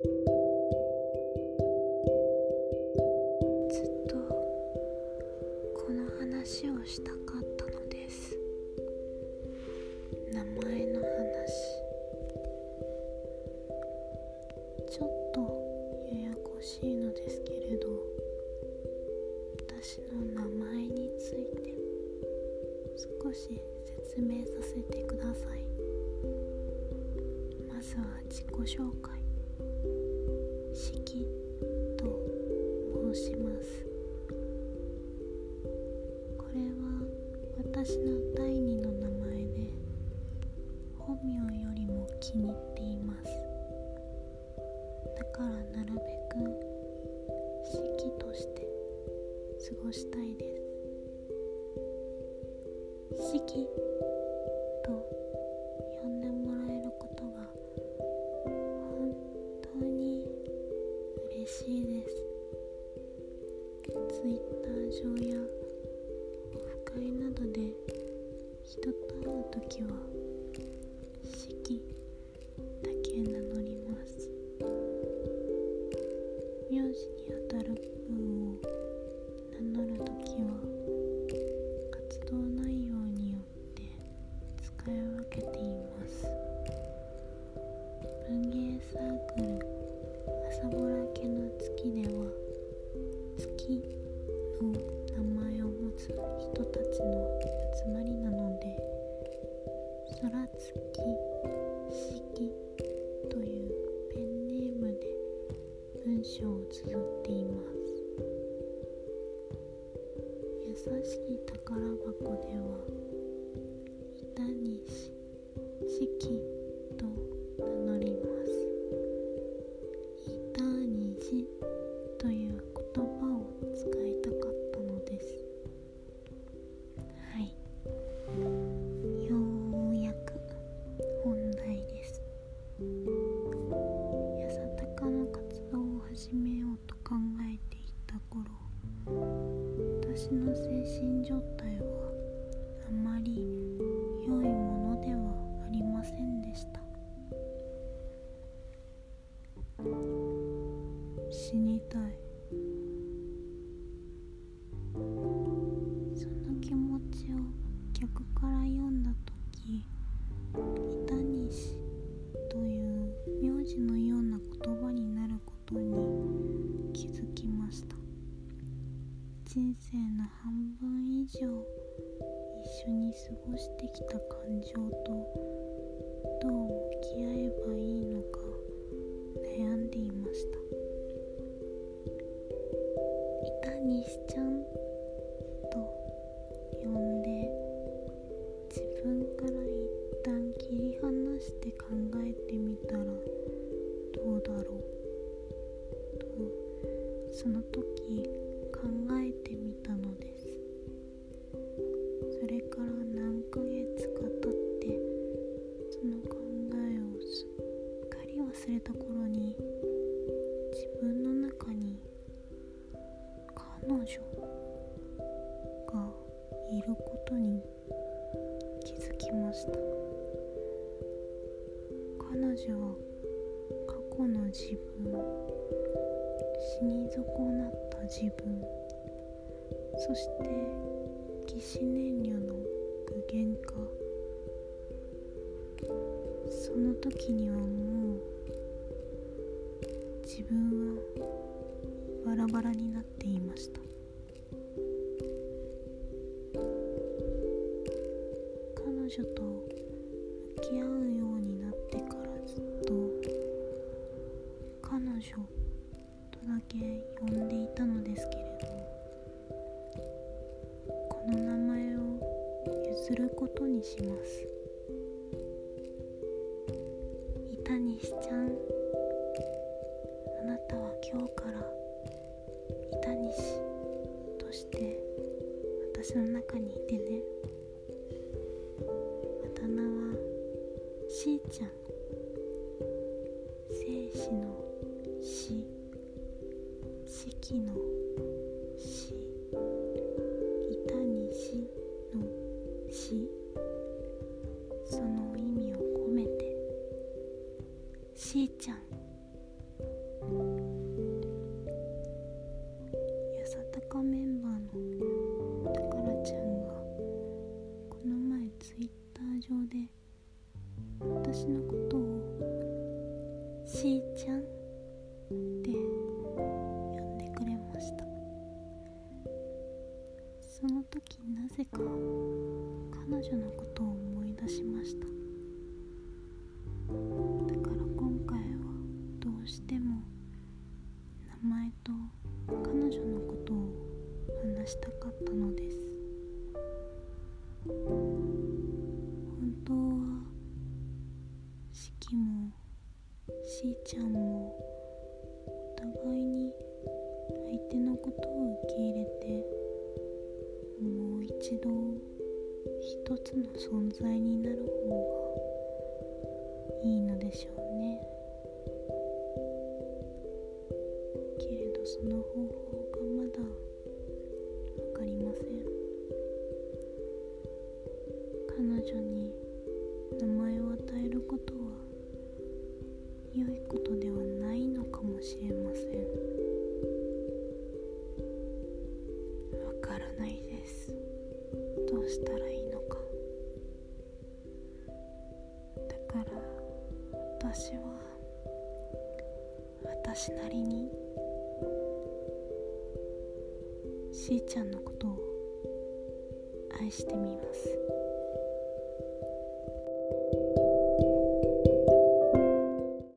ずっとこの話をしたかったのです。名前の話。ちょっとややこしいのですけれど私の名前について少し説明させてください。まずは自己紹介。式と申します。これは私の第二の名前で本名よりも気に入っています。だからなるべく式として過ごしたいです。式ツイッター上やオフ会などで人と会う時は式だけ名乗ります。名字にあたる部分を名乗る時は活動内容によって使い分けています。文芸サークル朝ぼら家の月では月の名前を持つ人たちの集まりなので空月式というペンネームで文章を綴っています。優しき宝箱では板西式と私の精神状態はあまり良いものではありませんでした。死にたい。人生の半分以上一緒に過ごしてきた感情とどう向き合えばいいのか悩んでいました。板西ちゃんと呼んで自分から一旦切り離して考えてみたらどうだろうとその時考え女がいることに気づきました。彼女は過去の自分死に損なった自分そして起死燃料の具現化。その時にはもう自分はバラバラになっていました。彼女と向き合うようになってからずっと彼女とだけ呼んでいたのですけれどこの名前を譲ることにします。しーちゃん。生死の死。死期の死。板に死の死。その意味を込めて。しーちゃん。よさたかめ時なぜか彼女のことを思い出しました。だから今回はどうしても名前と彼女のことを話したかったのです。本当は四季もしーちゃんもお互いに相手のことを受け入れて一度一つの存在になる方がいいのでしょうね。けれどその方法がまだ分かりません。彼女に名前を与えることは良いことではないのかもしれません。わからないです。私は私なりにしーちゃんのことを愛してみます。